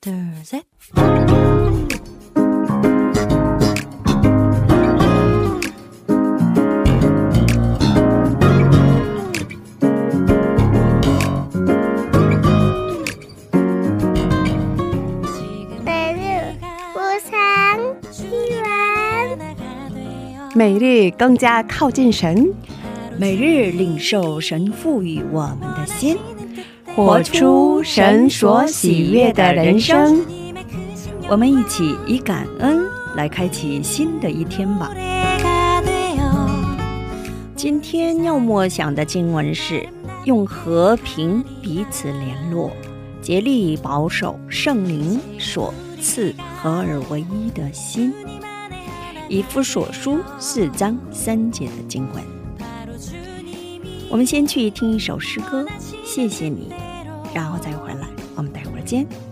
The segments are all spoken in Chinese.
there's a 每日更加靠近神，每日领受神赋予我们的心。活出神所喜悦的人生。我们一起以感恩来开启新的一天吧。今天要默想的经文是：用和平彼此联络，竭力保守圣灵所赐合而为一的心。以夫所书四章三节的经文。我们先去听一首诗歌，谢谢你，然后再回来。我们待会儿见。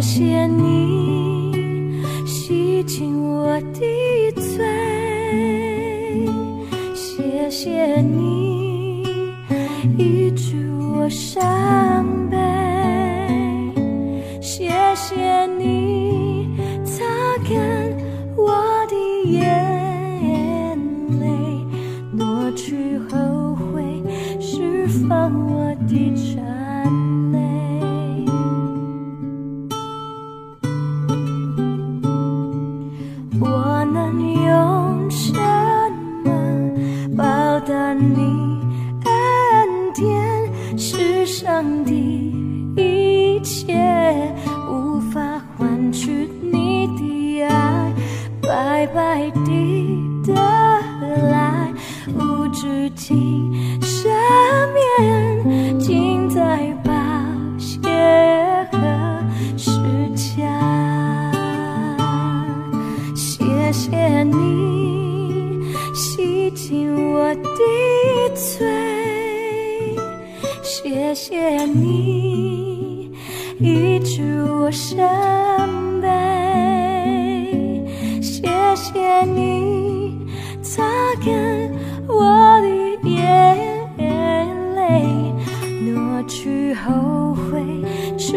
谢谢你洗净我的罪，谢谢你医治我伤悲，谢谢你。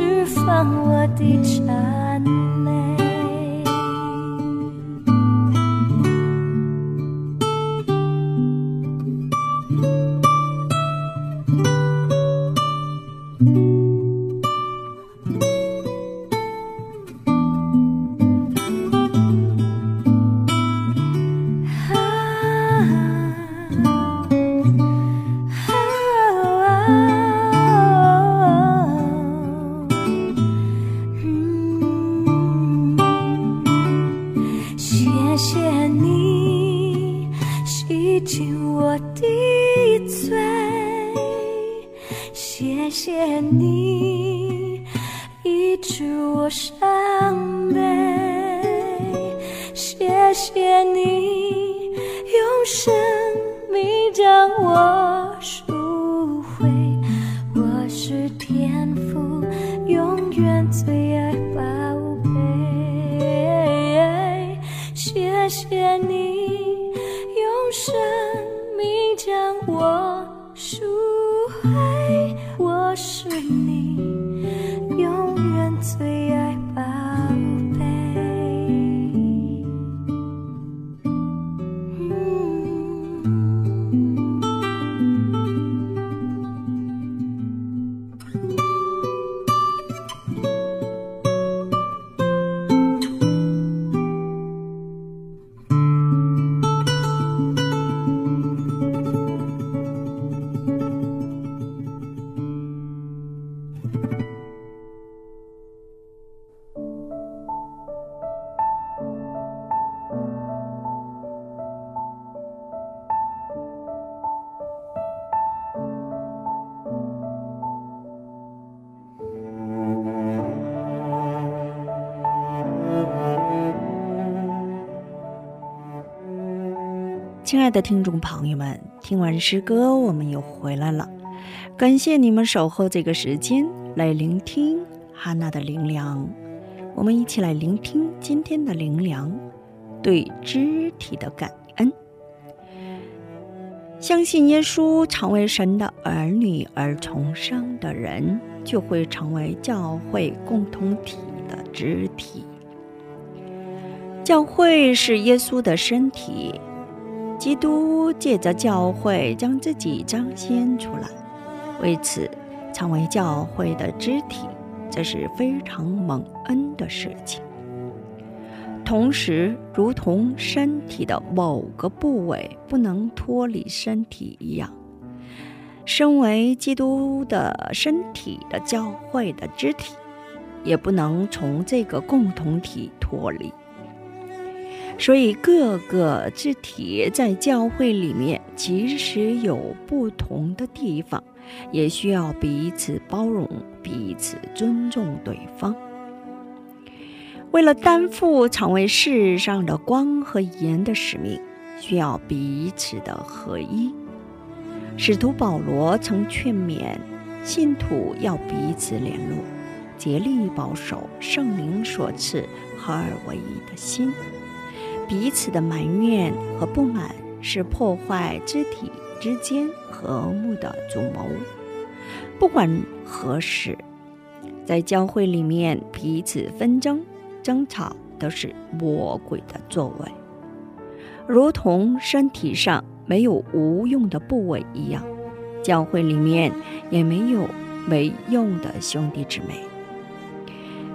释放我的颤泪。谢谢你医治我伤悲，谢谢你用生命将我赎回，我是天父永远最爱宝贝。谢谢你用生命将我亲爱的听众朋友们，听完诗歌，我们又回来了。感谢你们守候这个时间来聆听哈娜的灵粮。我们一起来聆听今天的灵粮，对肢体的感恩。相信耶稣成为神的儿女而重生的人，就会成为教会共同体的肢体。教会是耶稣的身体，基督借着教会将自己彰显出来。为此，成为教会的肢体，这是非常蒙恩的事情。同时，如同身体的某个部位不能脱离身体一样，身为基督的身体的教会的肢体，也不能从这个共同体脱离。所以，各个肢体在教会里面，即使有不同的地方。也需要彼此包容、彼此尊重对方。为了担负成为世上的光和盐的使命，需要彼此的合一。使徒保罗曾劝勉信徒要彼此联络，竭力保守圣灵所赐合而为一的心。彼此的埋怨和不满是破坏肢体。之间和睦的主谋，不管何时，在教会里面彼此纷争、争吵都是魔鬼的作为，如同身体上没有无用的部位一样，教会里面也没有没用的兄弟姊妹。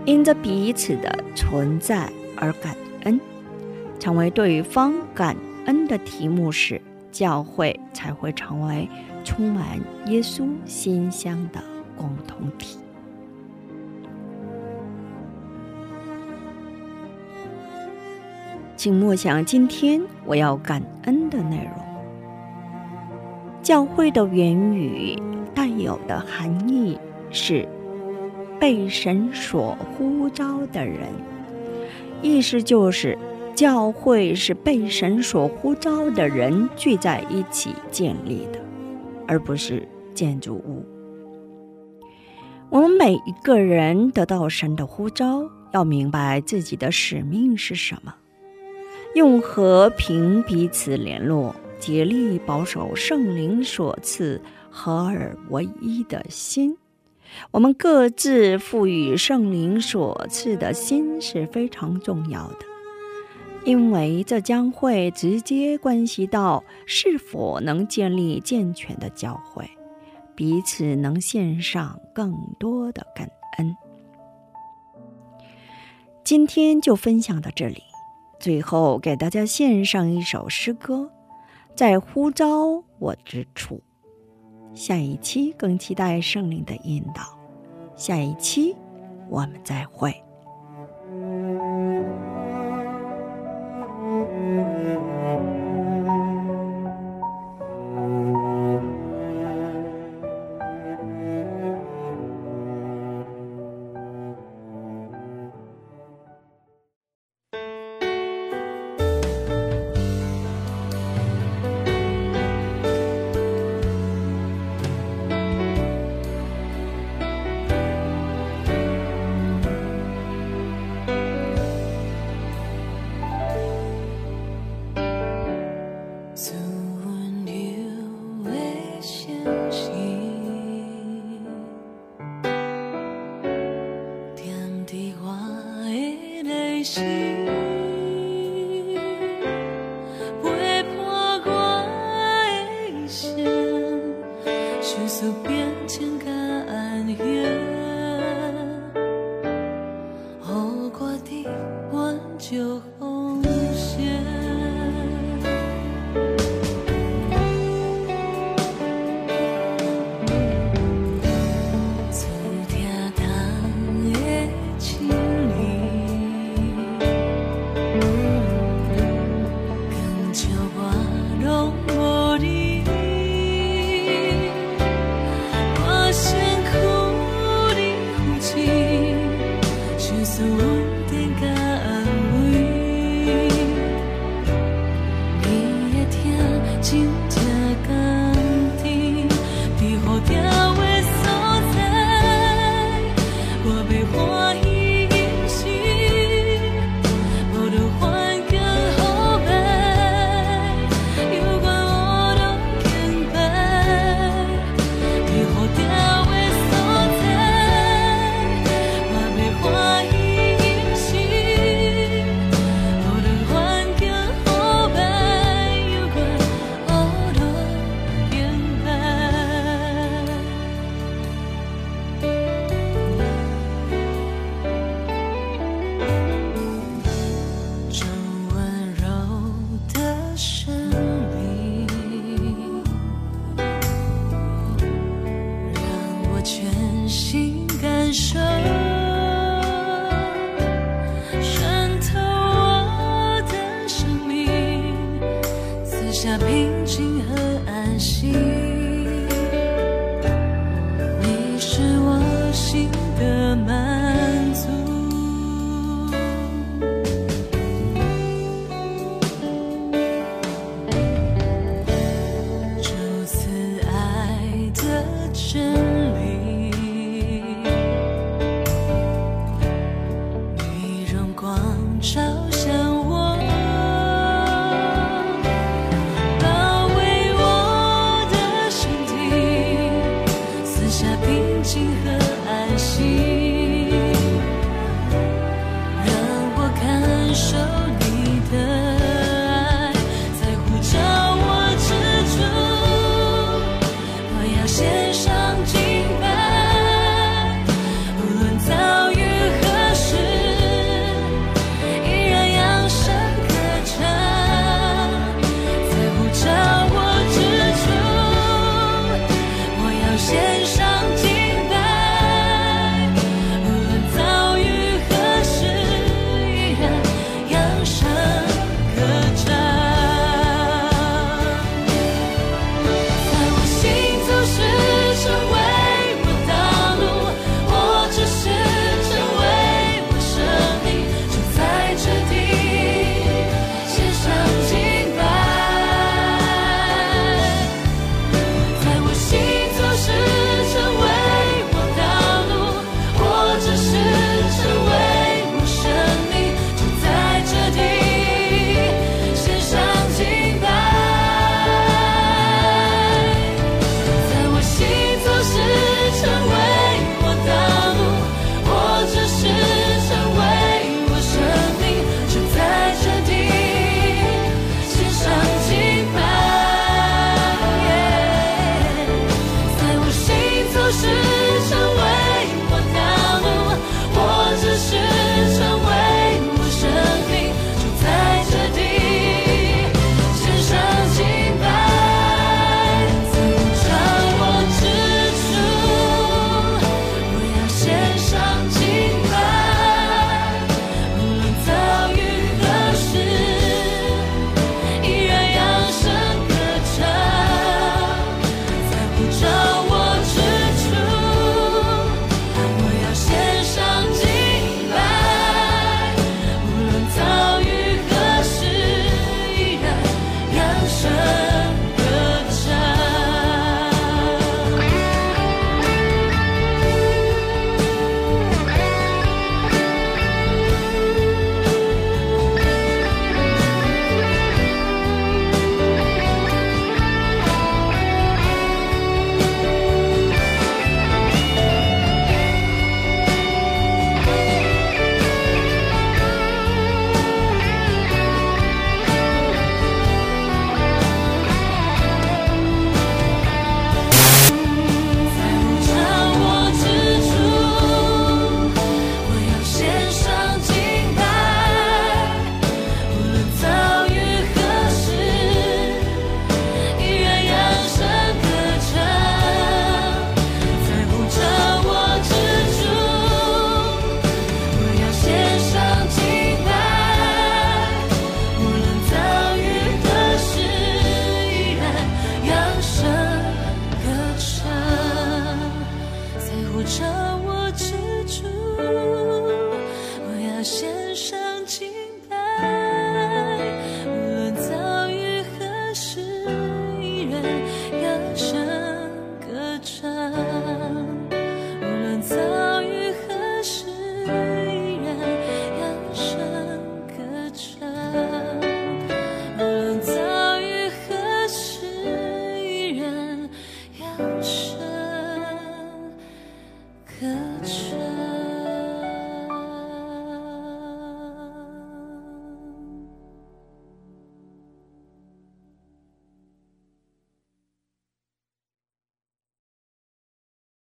因着彼此的存在而感恩，成为对方感恩的题目时。教会才会成为充满耶稣馨香的共同体。请默想今天我要感恩的内容。教会的原语带有的含义是被神所呼召的人，意思就是。教会是被神所呼召的人聚在一起建立的，而不是建筑物。我们每一个人得到神的呼召，要明白自己的使命是什么，用和平彼此联络，竭力保守圣灵所赐合而为一的心。我们各自赋予圣灵所赐的心是非常重要的。因为这将会直接关系到是否能建立健全的教会，彼此能献上更多的感恩。今天就分享到这里，最后给大家献上一首诗歌，在呼召我之处。下一期更期待圣灵的引导，下一期我们再会。和安心你是我心